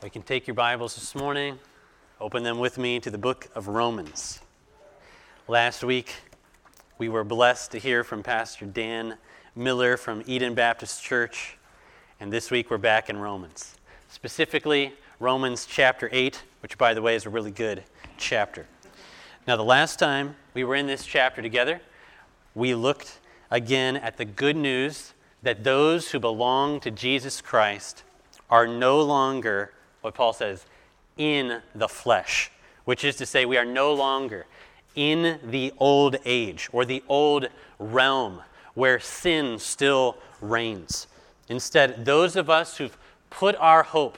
We can take your Bibles this morning, open them with me to the book of Romans. Last week, we were blessed to hear from Pastor Dan Miller from Eden Baptist Church, and this week we're back in Romans. Specifically, Romans chapter 8, which, by the way, is a really good chapter. Now, the last time we were in this chapter together, we looked again at the good news that those who belong to Jesus Christ are no longer what Paul says, in the flesh, which is to say, we are no longer in the old age or the old realm where sin still reigns. Instead, those of us who've put our hope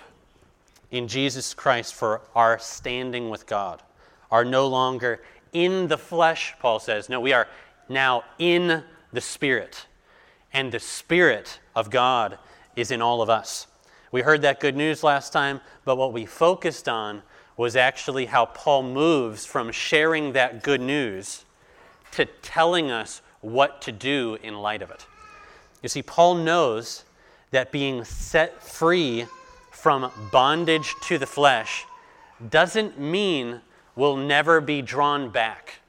in Jesus Christ for our standing with God are no longer in the flesh, Paul says. No, we are now in the Spirit. And the Spirit of God is in all of us. We heard that good news last time, but what we focused on was actually how Paul moves from sharing that good news to telling us what to do in light of it. You see, Paul knows that being set free from bondage to the flesh doesn't mean we'll never be drawn back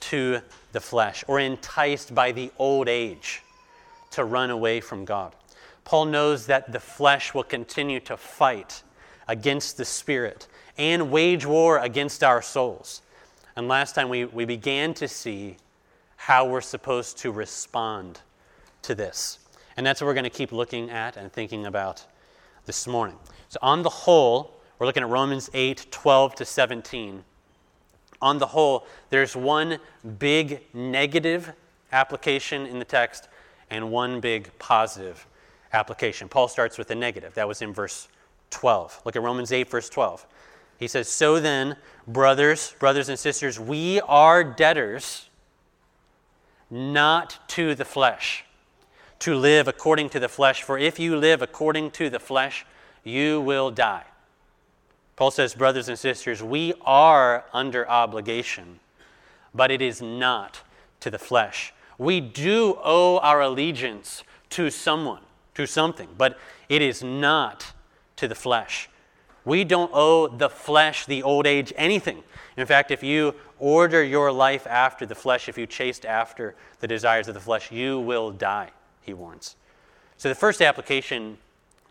to the flesh or enticed by the old age to run away from God. Paul knows that the flesh will continue to fight against the spirit and wage war against our souls. And last time we, we began to see how we're supposed to respond to this. And that's what we're going to keep looking at and thinking about this morning. So, on the whole, we're looking at Romans 8 12 to 17. On the whole, there's one big negative application in the text and one big positive application. Paul starts with a negative. That was in verse 12. Look at Romans 8, verse 12. He says, So then, brothers, brothers and sisters, we are debtors not to the flesh, to live according to the flesh. For if you live according to the flesh, you will die. Paul says, brothers and sisters, we are under obligation, but it is not to the flesh. We do owe our allegiance to someone to something, but it is not to the flesh. We don't owe the flesh, the old age, anything. In fact, if you order your life after the flesh, if you chased after the desires of the flesh, you will die, he warns. So the first application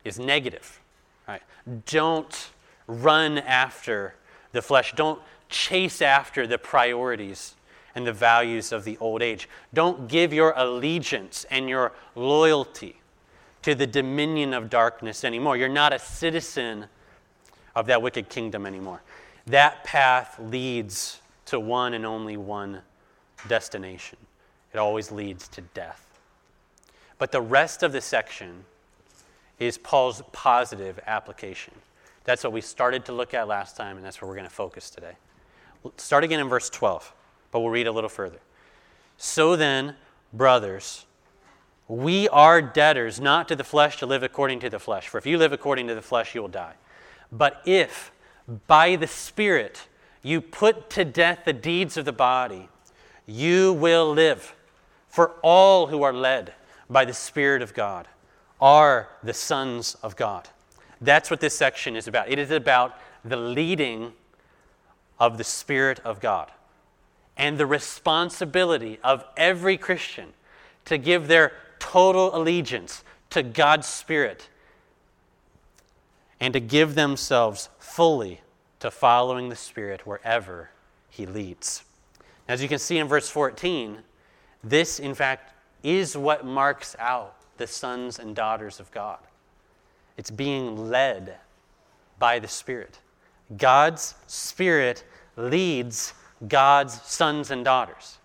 is negative. Right? Don't run after the flesh. Don't chase after the priorities and the values of the old age. Don't give your allegiance and your loyalty to the dominion of darkness anymore. You're not a citizen of that wicked kingdom anymore. That path leads to one and only one destination. It always leads to death. But the rest of the section is Paul's positive application. That's what we started to look at last time, and that's where we're going to focus today. Start again in verse 12, but we'll read a little further. So then, brothers, we are debtors, not to the flesh, to live according to the flesh. For if you live according to the flesh, you will die. But if by the Spirit you put to death the deeds of the body, you will live. For all who are led by the Spirit of God are the sons of God. That's what this section is about. It is about the leading of the Spirit of God and the responsibility of every Christian to give their total allegiance to God's Spirit and to give themselves fully to following the Spirit wherever He leads. As you can see in verse 14, this, in fact, is what marks out the sons and daughters of God. It's being led by the Spirit. God's Spirit leads God's sons and daughters.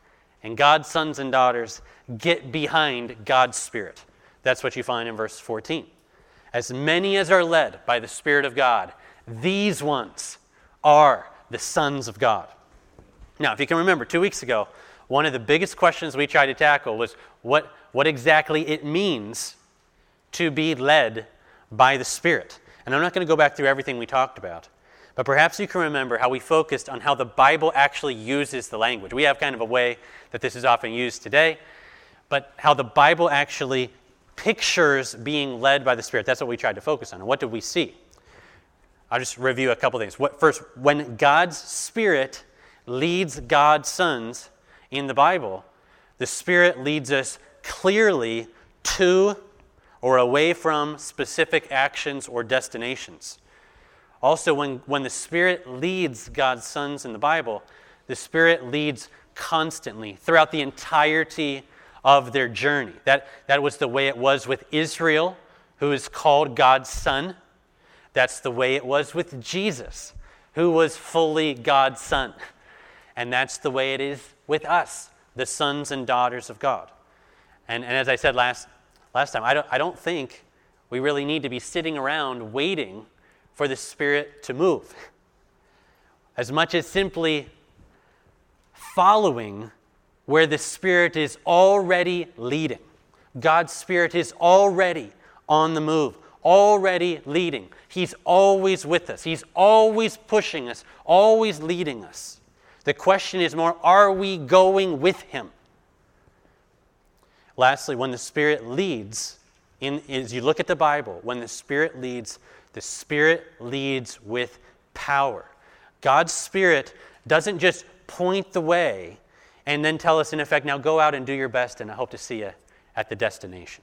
And God's sons and daughters get behind God's Spirit. That's what you find in verse 14. As many as are led by the Spirit of God, these ones are the sons of God. Now, if you can remember, two weeks ago, one of the biggest questions we tried to tackle was what, what exactly it means to be led by the Spirit. And I'm not going to go back through everything we talked about, but perhaps you can remember how we focused on how the Bible actually uses the language. We have kind of a way that this is often used today but how the Bible actually pictures being led by the Spirit. That's what we tried to focus on. And what did we see? I'll just review a couple things. What, first, when God's Spirit leads God's sons in the Bible, the Spirit leads us clearly to or away from specific actions or destinations. Also, when, when the Spirit leads God's sons in the Bible, the Spirit leads constantly throughout the entirety of their journey. That, that was the way it was with Israel, who is called God's son. That's the way it was with Jesus, who was fully God's son. And that's the way it is with us, the sons and daughters of God. And, and as I said last, last time, I don't, I don't think we really need to be sitting around waiting for the Spirit to move. As much as simply following where the Spirit is already leading. God's Spirit is already on the move, already leading. He's always with us, He's always pushing us, always leading us. The question is more are we going with Him? Lastly, when the Spirit leads, in, as you look at the Bible, when the Spirit leads, the Spirit leads with power. God's Spirit doesn't just point the way and then tell us, in effect, now go out and do your best, and I hope to see you at the destination.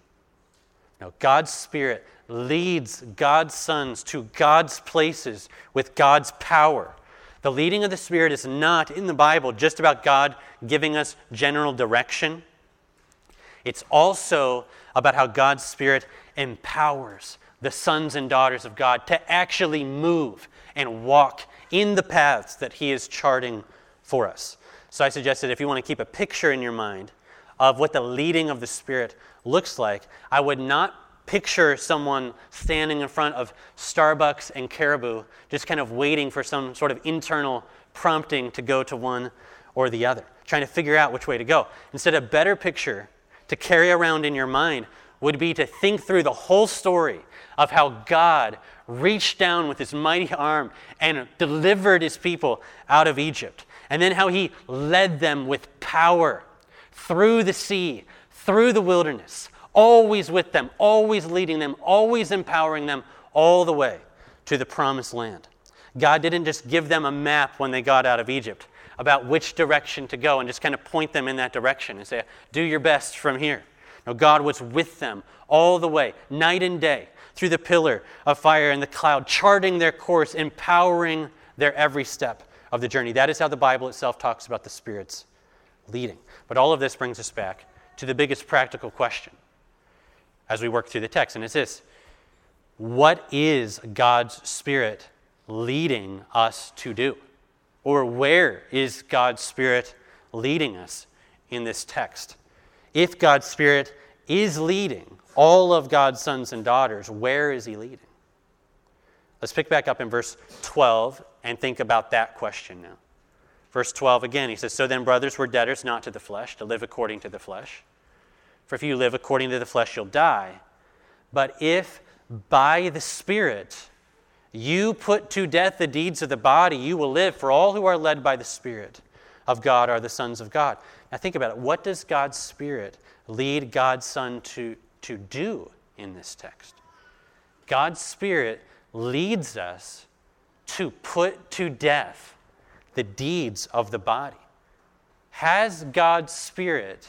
No, God's Spirit leads God's sons to God's places with God's power. The leading of the Spirit is not in the Bible just about God giving us general direction. It's also about how God's Spirit empowers the sons and daughters of God to actually move and walk in the paths that He is charting for us. So I suggested if you want to keep a picture in your mind of what the leading of the Spirit looks like, I would not picture someone standing in front of Starbucks and Caribou, just kind of waiting for some sort of internal prompting to go to one or the other, trying to figure out which way to go. Instead, a better picture to carry around in your mind would be to think through the whole story of how God reached down with his mighty arm and delivered his people out of Egypt. And then how he led them with power through the sea, through the wilderness, always with them, always leading them, always empowering them all the way to the promised land. God didn't just give them a map when they got out of Egypt about which direction to go and just kind of point them in that direction and say, do your best from here. No, God was with them all the way, night and day, through the pillar of fire and the cloud, charting their course, empowering their every step of the journey. That is how the Bible itself talks about the Spirit's leading. But all of this brings us back to the biggest practical question as we work through the text, and it's this What is God's Spirit leading us to do? Or where is God's Spirit leading us in this text? If God's Spirit is leading all of God's sons and daughters, where is He leading? Let's pick back up in verse 12 and think about that question now. Verse 12 again, he says, So then, brothers, we're debtors not to the flesh, to live according to the flesh. For if you live according to the flesh, you'll die. But if by the Spirit you put to death the deeds of the body, you will live. For all who are led by the Spirit of God are the sons of God. Now think about it. What does God's Spirit lead God's Son to, to do in this text? God's Spirit leads us to put to death the deeds of the body. Has God's Spirit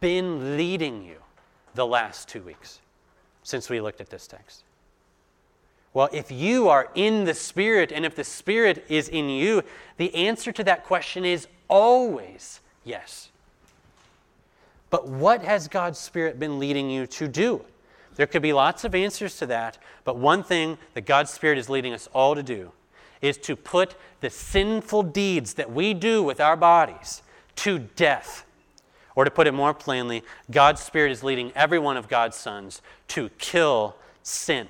been leading you the last two weeks since we looked at this text? Well, if you are in the Spirit and if the Spirit is in you, the answer to that question is always yes. But what has God's Spirit been leading you to do? There could be lots of answers to that, but one thing that God's Spirit is leading us all to do is to put the sinful deeds that we do with our bodies to death. Or to put it more plainly, God's Spirit is leading every one of God's sons to kill sin.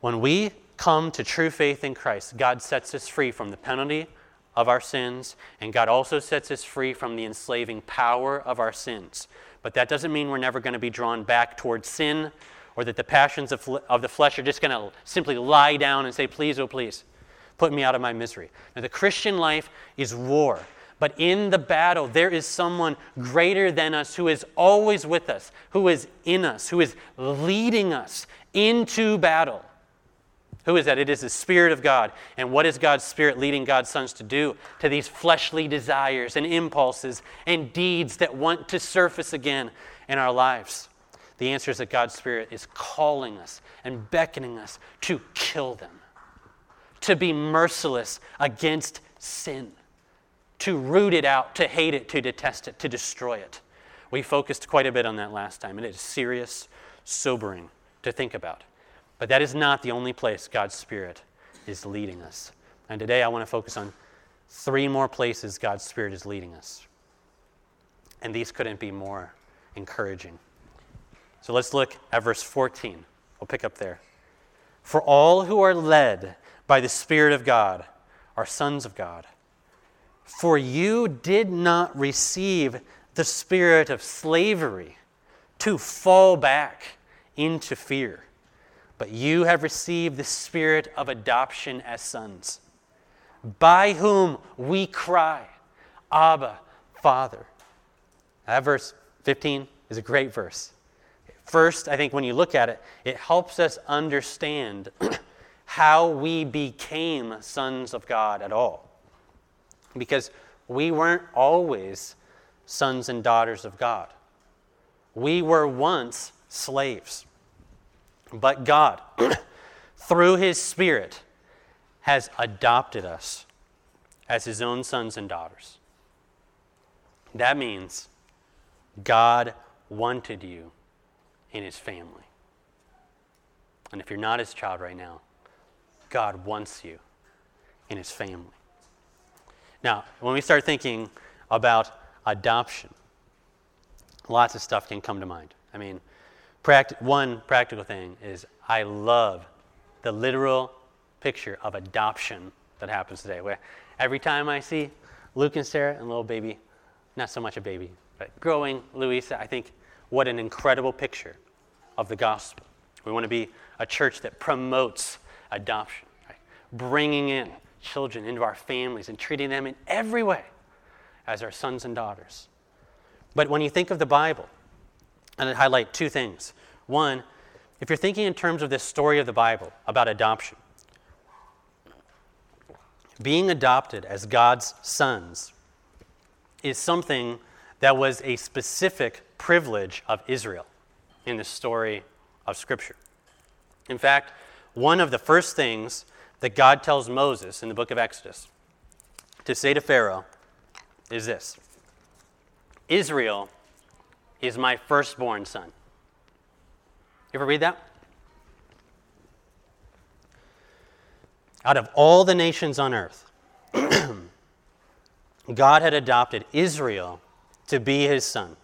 When we come to true faith in Christ, God sets us free from the penalty of our sins, and God also sets us free from the enslaving power of our sins. But that doesn't mean we're never going to be drawn back towards sin or that the passions of, of the flesh are just going to simply lie down and say, Please, oh, please, put me out of my misery. Now, the Christian life is war. But in the battle, there is someone greater than us who is always with us, who is in us, who is leading us into battle. Who is that? It is the Spirit of God. And what is God's Spirit leading God's sons to do to these fleshly desires and impulses and deeds that want to surface again in our lives? The answer is that God's Spirit is calling us and beckoning us to kill them, to be merciless against sin, to root it out, to hate it, to detest it, to destroy it. We focused quite a bit on that last time, and it is serious, sobering to think about. But that is not the only place God's Spirit is leading us. And today I want to focus on three more places God's Spirit is leading us. And these couldn't be more encouraging. So let's look at verse 14. We'll pick up there. For all who are led by the Spirit of God are sons of God. For you did not receive the spirit of slavery to fall back into fear, but you have received the spirit of adoption as sons, by whom we cry, Abba, Father. That verse 15 is a great verse. First, I think when you look at it, it helps us understand how we became sons of God at all. Because we weren't always sons and daughters of God. We were once slaves. But God, through His Spirit, has adopted us as His own sons and daughters. That means God wanted you in his family. And if you're not his child right now, God wants you in his family. Now, when we start thinking about adoption, lots of stuff can come to mind. I mean, one practical thing is I love the literal picture of adoption that happens today, where every time I see Luke and Sarah and little baby, not so much a baby, but growing Louisa, I think what an incredible picture of the gospel. We want to be a church that promotes adoption, right? bringing in children into our families and treating them in every way as our sons and daughters. But when you think of the Bible, and I highlight two things. One, if you're thinking in terms of this story of the Bible about adoption, being adopted as God's sons is something that was a specific privilege of Israel in the story of Scripture. In fact, one of the first things that God tells Moses in the book of Exodus to say to Pharaoh is this Israel is my firstborn son. You ever read that? Out of all the nations on earth, God had adopted Israel to be his son.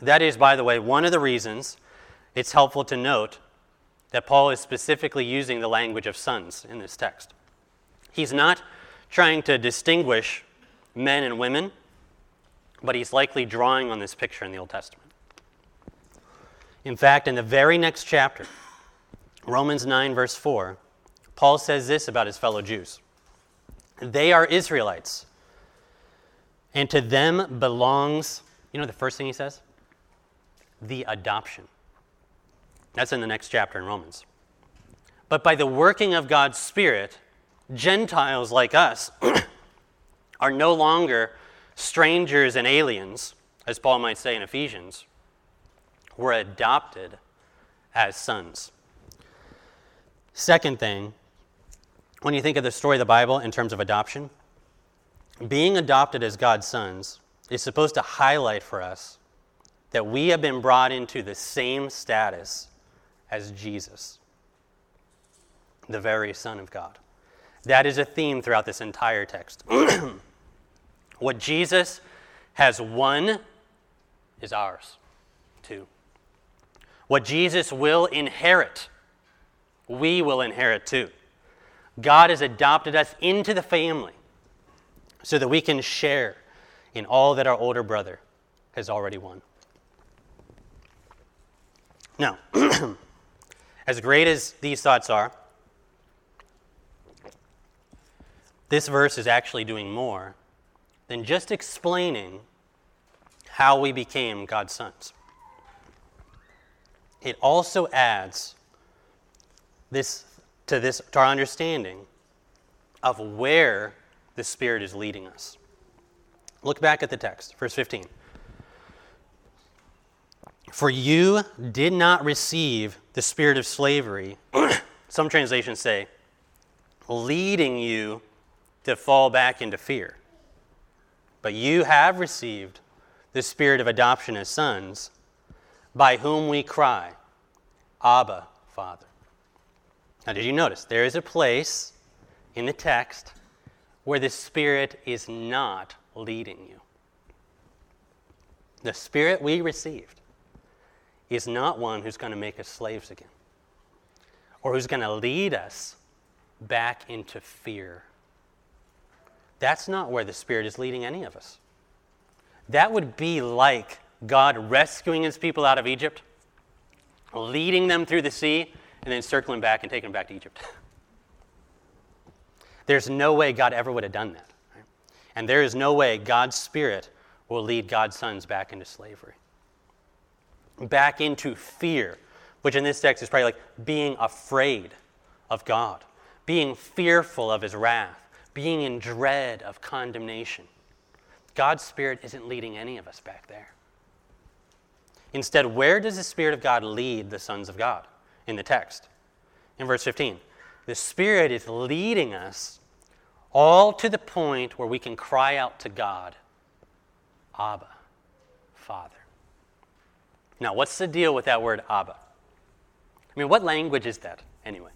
That is, by the way, one of the reasons it's helpful to note that Paul is specifically using the language of sons in this text. He's not trying to distinguish men and women, but he's likely drawing on this picture in the Old Testament. In fact, in the very next chapter, Romans 9, verse 4, Paul says this about his fellow Jews They are Israelites, and to them belongs, you know the first thing he says? the adoption. That's in the next chapter in Romans. But by the working of God's Spirit, Gentiles like us are no longer strangers and aliens, as Paul might say in Ephesians. We're adopted as sons. Second thing, when you think of the story of the Bible in terms of adoption, being adopted as God's sons is supposed to highlight for us that we have been brought into the same status as Jesus, the very Son of God. That is a theme throughout this entire text. what Jesus has won is ours, too. What Jesus will inherit, we will inherit too. God has adopted us into the family so that we can share in all that our older brother has already won. Now, as great as these thoughts are, this verse is actually doing more than just explaining how we became God's sons. It also adds this to this to our understanding of where the Spirit is leading us. Look back at the text, verse 15. For you did not receive the spirit of slavery, some translations say, leading you to fall back into fear. But you have received the spirit of adoption as sons, by whom we cry, Abba, Father. Now, did you notice? There is a place in the text where the Spirit is not leading you. The Spirit we received is not one who's going to make us slaves again or who's going to lead us back into fear. That's not where the Spirit is leading any of us. That would be like God rescuing his people out of Egypt, leading them through the sea, and then circling back and taking them back to Egypt. There's no way God ever would have done that. Right? And there is no way God's Spirit will lead God's sons back into slavery, back into fear, which in this text is probably like being afraid of God, being fearful of his wrath, being in dread of condemnation. God's Spirit isn't leading any of us back there. Instead, where does the Spirit of God lead the sons of God in the text? In verse 15, the Spirit is leading us all to the point where we can cry out to God, Abba, Father. Now, what's the deal with that word Abba? I mean, what language is that anyway?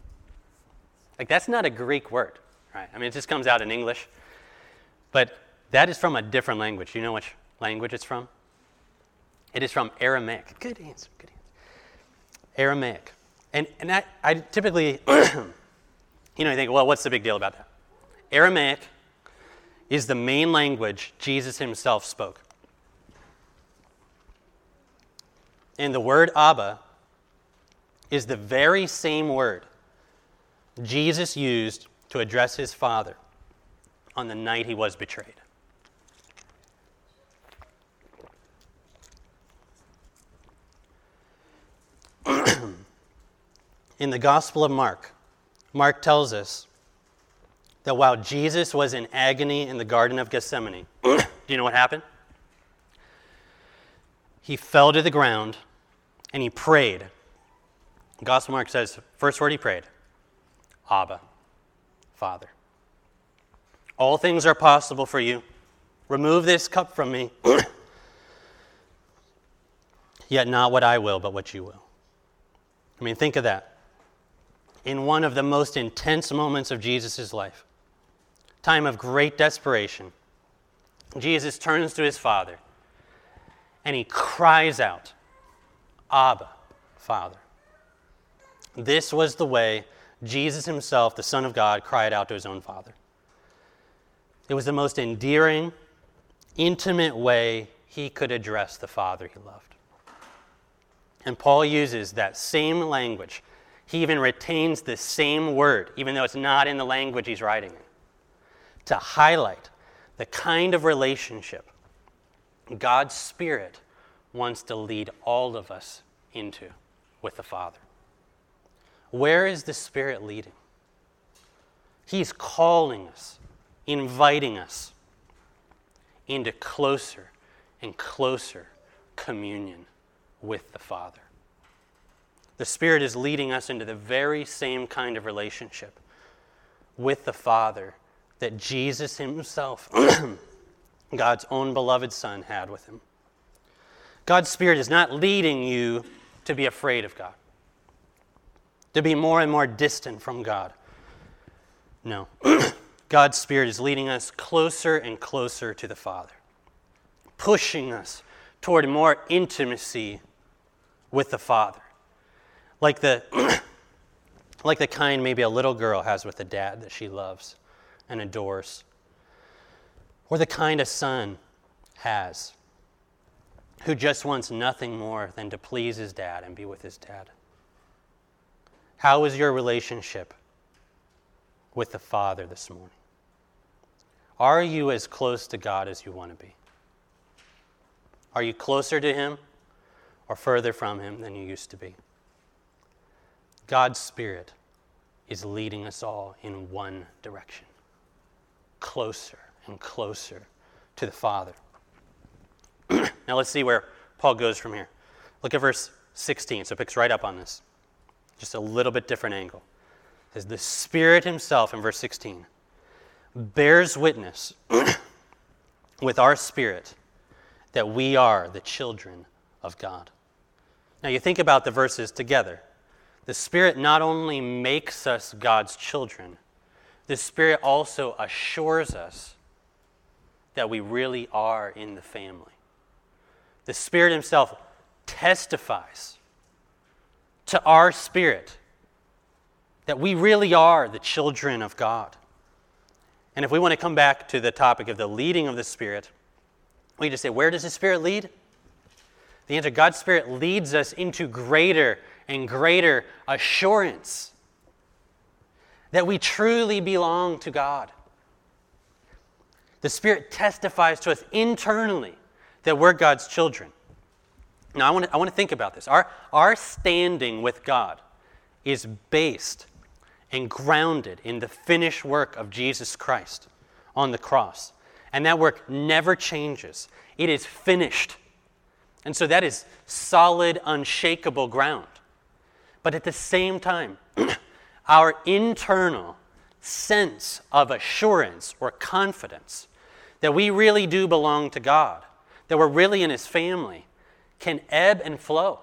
Like, that's not a Greek word, right? I mean, it just comes out in English. But that is from a different language. Do you know which language it's from? It is from Aramaic. Good answer. Good answer. Aramaic. And, and I, I typically, you know, you think, well, what's the big deal about that? Aramaic is the main language Jesus himself spoke. And the word Abba is the very same word Jesus used to address his Father on the night he was betrayed. in the Gospel of Mark, Mark tells us that while Jesus was in agony in the Garden of Gethsemane, do you know what happened? He fell to the ground and he prayed. Gospel Mark says, first word he prayed, Abba, Father. All things are possible for you. Remove this cup from me. Yet not what I will, but what you will. I mean, think of that. In one of the most intense moments of Jesus' life, time of great desperation, Jesus turns to his Father and he cries out, Abba, Father. This was the way Jesus himself, the Son of God, cried out to his own Father. It was the most endearing, intimate way he could address the Father he loved. And Paul uses that same language. He even retains the same word, even though it's not in the language he's writing in, to highlight the kind of relationship God's Spirit wants to lead all of us into with the Father. Where is the Spirit leading? He's calling us, inviting us into closer and closer communion with the Father. The Spirit is leading us into the very same kind of relationship with the Father that Jesus Himself, God's own beloved Son, had with Him. God's Spirit is not leading you to be afraid of God, to be more and more distant from God. No. God's Spirit is leading us closer and closer to the Father, pushing us toward more intimacy with the Father. Like the, like the kind maybe a little girl has with a dad that she loves and adores. Or the kind a son has who just wants nothing more than to please his dad and be with his dad. How is your relationship with the Father this morning? Are you as close to God as you want to be? Are you closer to Him or further from Him than you used to be? God's Spirit is leading us all in one direction closer and closer to the Father. now let's see where Paul goes from here. Look at verse 16. So it picks right up on this. Just a little bit different angle. It says, The Spirit Himself, in verse 16, bears witness with our spirit that we are the children of God. Now you think about the verses together. The Spirit not only makes us God's children, the Spirit also assures us that we really are in the family. The Spirit Himself testifies to our spirit that we really are the children of God. And if we want to come back to the topic of the leading of the Spirit, we just say, where does the Spirit lead? The answer God's Spirit leads us into greater and greater assurance that we truly belong to God. The Spirit testifies to us internally that we're God's children. Now, I want to, I want to think about this. Our, our standing with God is based and grounded in the finished work of Jesus Christ on the cross. And that work never changes, it is finished. And so that is solid, unshakable ground. But at the same time, our internal sense of assurance or confidence that we really do belong to God, that we're really in His family, can ebb and flow.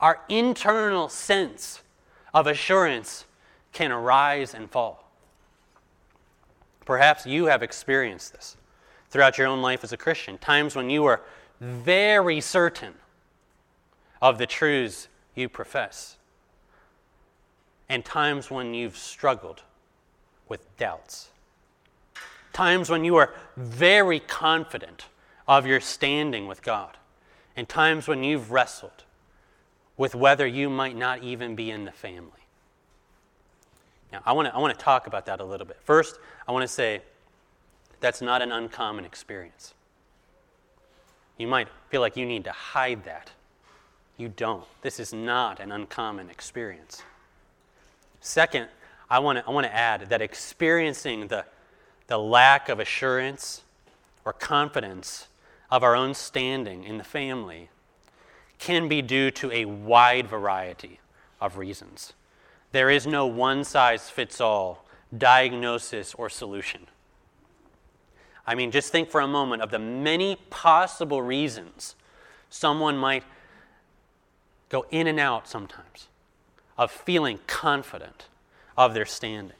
Our internal sense of assurance can rise and fall. Perhaps you have experienced this throughout your own life as a Christian, times when you were very certain of the truths you profess, and times when you've struggled with doubts, times when you are very confident of your standing with God, and times when you've wrestled with whether you might not even be in the family. Now, I want to I want to talk about that a little bit. First, I want to say that's not an uncommon experience. You might feel like you need to hide that. You don't. This is not an uncommon experience. Second, I want to, I want to add that experiencing the, the lack of assurance or confidence of our own standing in the family can be due to a wide variety of reasons. There is no one size fits all diagnosis or solution. I mean, just think for a moment of the many possible reasons someone might go in and out sometimes of feeling confident of their standing.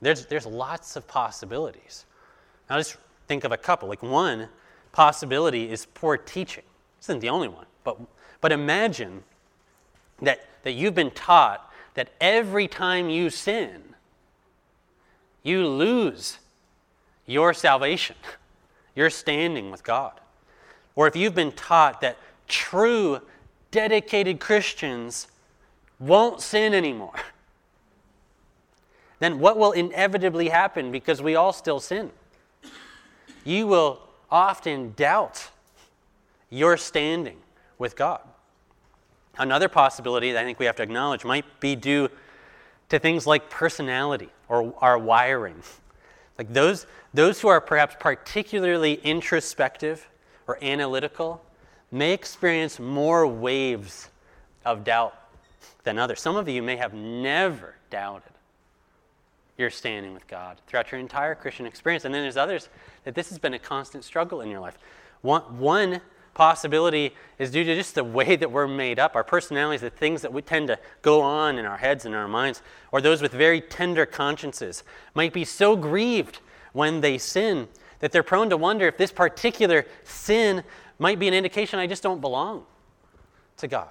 There's, there's lots of possibilities. Now, just think of a couple. Like, one possibility is poor teaching. This isn't the only one, but, but imagine that, that you've been taught that every time you sin, you lose your salvation, your standing with God. Or if you've been taught that true, dedicated Christians won't sin anymore, then what will inevitably happen because we all still sin? You will often doubt your standing with God. Another possibility that I think we have to acknowledge might be due to things like personality or our wiring. Like those, those who are perhaps particularly introspective or analytical may experience more waves of doubt than others. Some of you may have never doubted your standing with God throughout your entire Christian experience. And then there's others that this has been a constant struggle in your life. One, one possibility is due to just the way that we're made up, our personalities, the things that we tend to go on in our heads and our minds, or those with very tender consciences might be so grieved when they sin that they're prone to wonder if this particular sin might be an indication I just don't belong to God.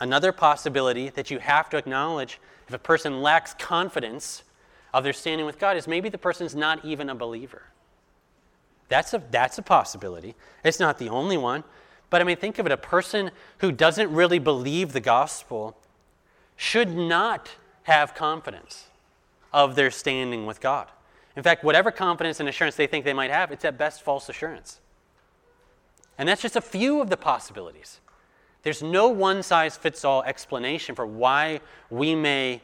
Another possibility that you have to acknowledge if a person lacks confidence of their standing with God is maybe the person's not even a believer. That's a, that's a possibility. It's not the only one. But I mean, think of it a person who doesn't really believe the gospel should not have confidence of their standing with God. In fact, whatever confidence and assurance they think they might have, it's at best false assurance. And that's just a few of the possibilities. There's no one size fits all explanation for why we may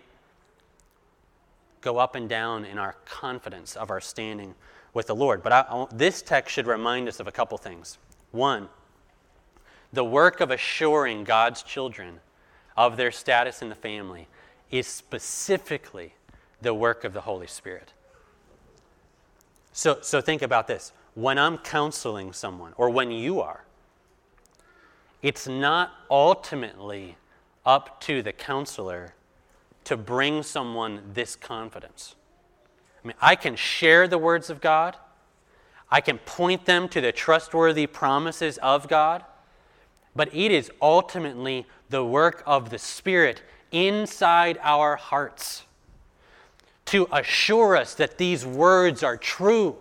go up and down in our confidence of our standing with the Lord. But I, I, this text should remind us of a couple things. One, the work of assuring God's children of their status in the family is specifically the work of the Holy Spirit. So, so think about this. When I'm counseling someone, or when you are, it's not ultimately up to the counselor to bring someone this confidence. I mean, I can share the words of God, I can point them to the trustworthy promises of God, but it is ultimately the work of the Spirit inside our hearts to assure us that these words are true,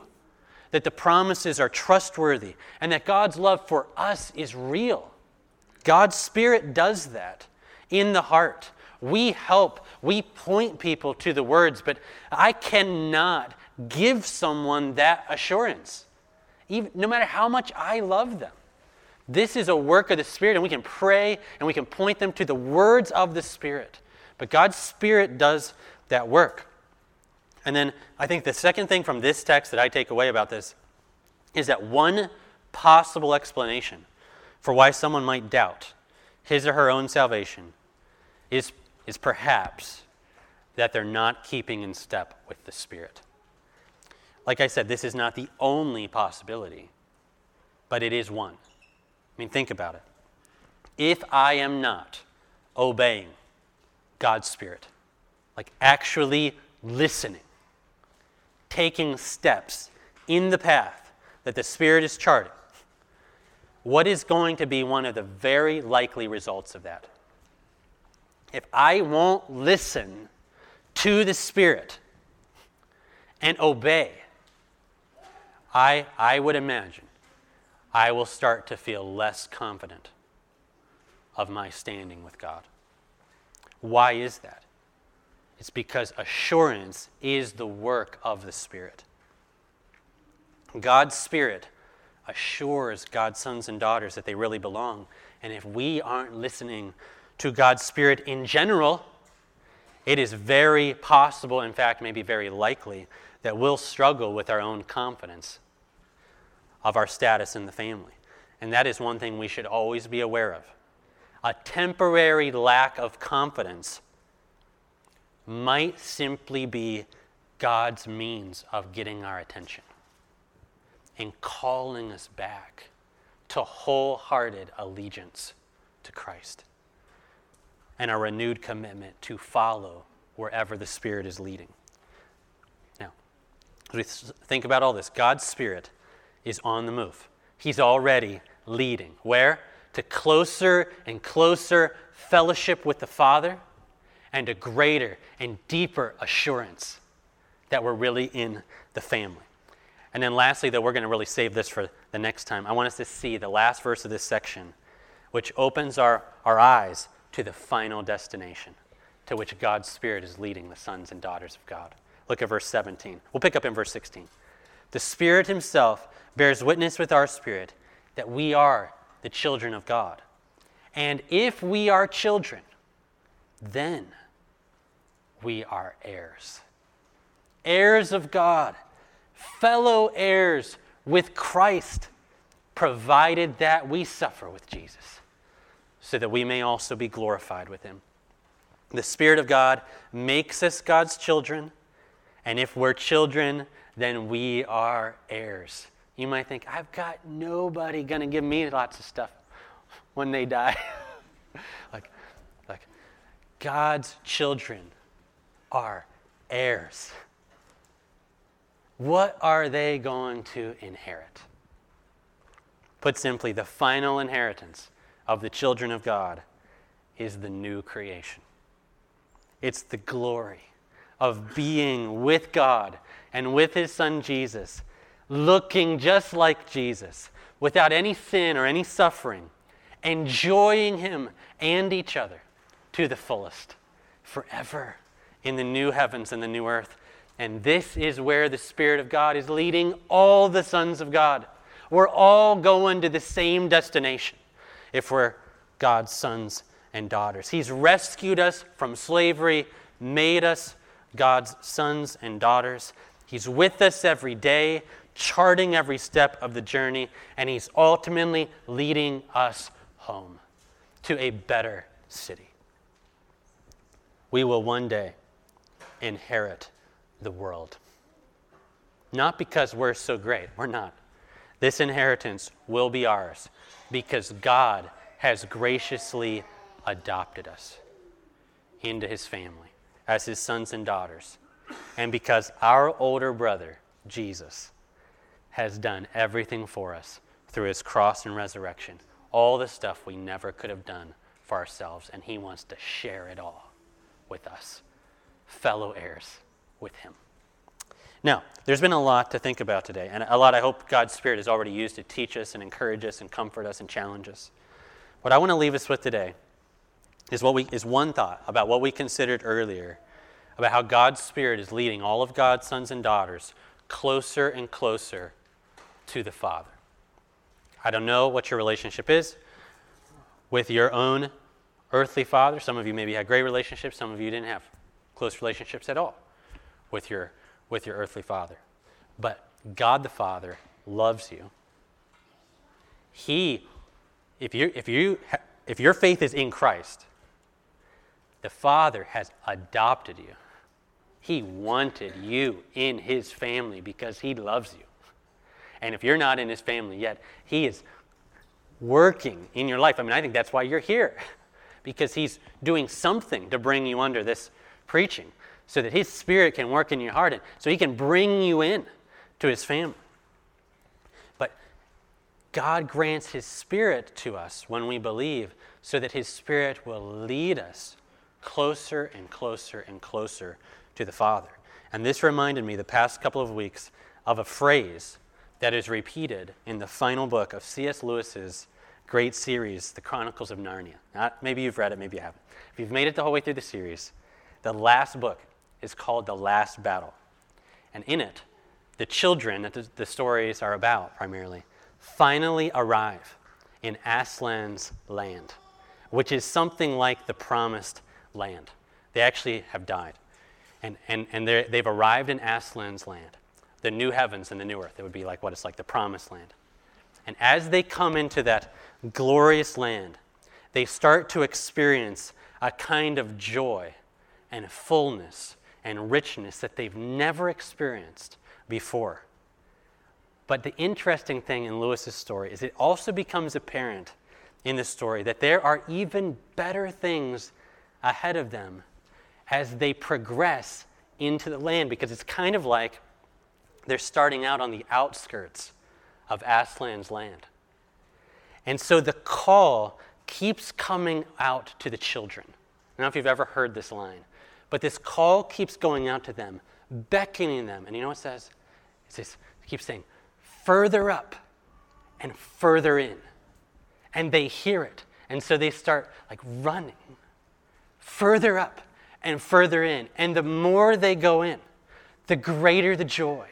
that the promises are trustworthy, and that God's love for us is real. God's Spirit does that in the heart. We help, we point people to the words, but I cannot give someone that assurance, even, no matter how much I love them. This is a work of the Spirit, and we can pray and we can point them to the words of the Spirit. But God's Spirit does that work. And then I think the second thing from this text that I take away about this is that one possible explanation for why someone might doubt his or her own salvation is, is perhaps that they're not keeping in step with the Spirit. Like I said, this is not the only possibility, but it is one. I mean, think about it. If I am not obeying God's Spirit, like actually listening, taking steps in the path that the Spirit is charting, what is going to be one of the very likely results of that? If I won't listen to the Spirit and obey, I, I would imagine I will start to feel less confident of my standing with God. Why is that? It's because assurance is the work of the Spirit. God's Spirit assures God's sons and daughters that they really belong. And if we aren't listening to God's Spirit in general, it is very possible, in fact, maybe very likely, that we'll struggle with our own confidence of our status in the family. And that is one thing we should always be aware of. A temporary lack of confidence might simply be God's means of getting our attention and calling us back to wholehearted allegiance to Christ and a renewed commitment to follow wherever the Spirit is leading. Now, as we think about all this, God's Spirit is on the move. He's already leading. Where? To closer and closer fellowship with the Father and a greater and deeper assurance that we're really in the family. And then lastly, though, we're going to really save this for the next time. I want us to see the last verse of this section, which opens our, our eyes to the final destination to which God's Spirit is leading the sons and daughters of God. Look at verse 17. We'll pick up in verse 16. The Spirit Himself bears witness with our spirit that we are the children of God. And if we are children, then we are heirs. Heirs of God fellow heirs with Christ, provided that we suffer with Jesus, so that we may also be glorified with him. The Spirit of God makes us God's children, and if we're children, then we are heirs. You might think, I've got nobody going to give me lots of stuff when they die. like, like, God's children are heirs. What are they going to inherit? Put simply, the final inheritance of the children of God is the new creation. It's the glory of being with God and with His Son Jesus, looking just like Jesus, without any sin or any suffering, enjoying Him and each other to the fullest, forever in the new heavens and the new earth and this is where the Spirit of God is leading all the sons of God. We're all going to the same destination if we're God's sons and daughters. He's rescued us from slavery, made us God's sons and daughters. He's with us every day, charting every step of the journey, and He's ultimately leading us home to a better city. We will one day inherit the world. Not because we're so great, we're not. This inheritance will be ours because God has graciously adopted us into his family as his sons and daughters. And because our older brother, Jesus, has done everything for us through his cross and resurrection, all the stuff we never could have done for ourselves, and he wants to share it all with us, fellow heirs with him. Now, there's been a lot to think about today, and a lot I hope God's Spirit has already used to teach us and encourage us and comfort us and challenge us. What I want to leave us with today is, what we, is one thought about what we considered earlier about how God's Spirit is leading all of God's sons and daughters closer and closer to the Father. I don't know what your relationship is with your own earthly father. Some of you maybe had great relationships, some of you didn't have close relationships at all with your with your earthly father. But God the Father loves you. He, if, you, if, you, if your faith is in Christ, the Father has adopted you. He wanted you in His family because He loves you. And if you're not in His family yet, He is working in your life. I mean, I think that's why you're here, because He's doing something to bring you under this preaching so that His Spirit can work in your heart and so He can bring you in to His family. But God grants His Spirit to us when we believe so that His Spirit will lead us closer and closer and closer to the Father. And this reminded me the past couple of weeks of a phrase that is repeated in the final book of C.S. Lewis's great series, The Chronicles of Narnia. Maybe you've read it, maybe you haven't. If you've made it the whole way through the series, the last book is called The Last Battle. And in it, the children that the stories are about primarily finally arrive in Aslan's land, which is something like the promised land. They actually have died. And, and, and they've arrived in Aslan's land, the new heavens and the new earth. It would be like what it's like, the promised land. And as they come into that glorious land, they start to experience a kind of joy and fullness and richness that they've never experienced before. But the interesting thing in Lewis's story is it also becomes apparent in the story that there are even better things ahead of them as they progress into the land because it's kind of like they're starting out on the outskirts of Aslan's land. And so the call keeps coming out to the children. I don't know if you've ever heard this line. But this call keeps going out to them, beckoning them. And you know what it says? It says, it keeps saying, further up and further in. And they hear it. And so they start like running further up and further in. And the more they go in, the greater the joy,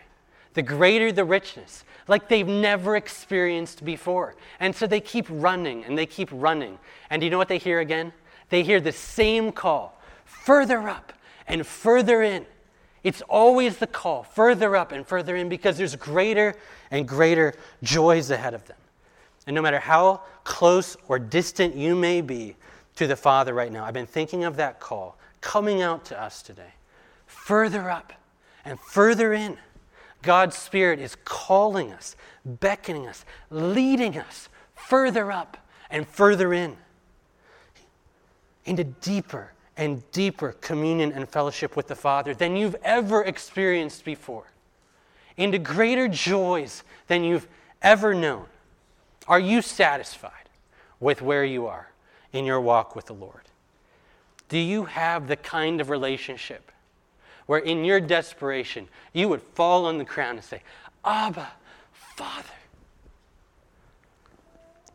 the greater the richness, like they've never experienced before. And so they keep running and they keep running. And do you know what they hear again? They hear the same call further up and further in. It's always the call, further up and further in, because there's greater and greater joys ahead of them. And no matter how close or distant you may be to the Father right now, I've been thinking of that call coming out to us today. Further up and further in. God's Spirit is calling us, beckoning us, leading us further up and further in into deeper and deeper communion and fellowship with the Father than you've ever experienced before, into greater joys than you've ever known. Are you satisfied with where you are in your walk with the Lord? Do you have the kind of relationship where, in your desperation, you would fall on the ground and say, Abba, Father?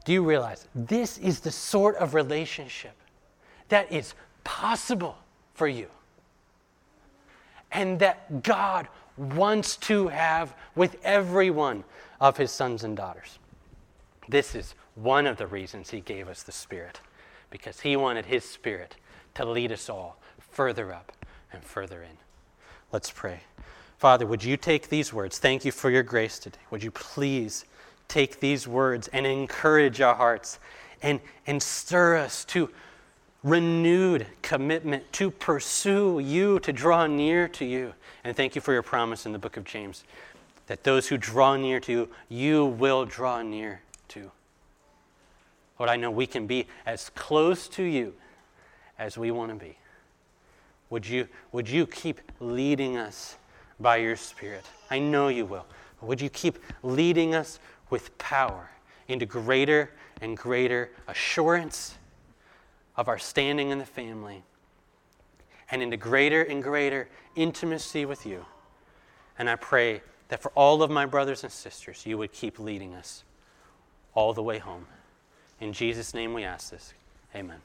Do you realize this is the sort of relationship that is possible for you. And that God wants to have with every one of his sons and daughters. This is one of the reasons he gave us the Spirit, because he wanted his Spirit to lead us all further up and further in. Let's pray. Father, would you take these words? Thank you for your grace today. Would you please take these words and encourage our hearts and, and stir us to renewed commitment to pursue you, to draw near to you. And thank you for your promise in the book of James that those who draw near to you, you will draw near to. Lord, I know we can be as close to you as we want to be. Would you, would you keep leading us by your Spirit? I know you will. Would you keep leading us with power into greater and greater assurance of our standing in the family and into greater and greater intimacy with you? And I pray that for all of my brothers and sisters, you would keep leading us all the way home. In Jesus' name we ask this. Amen.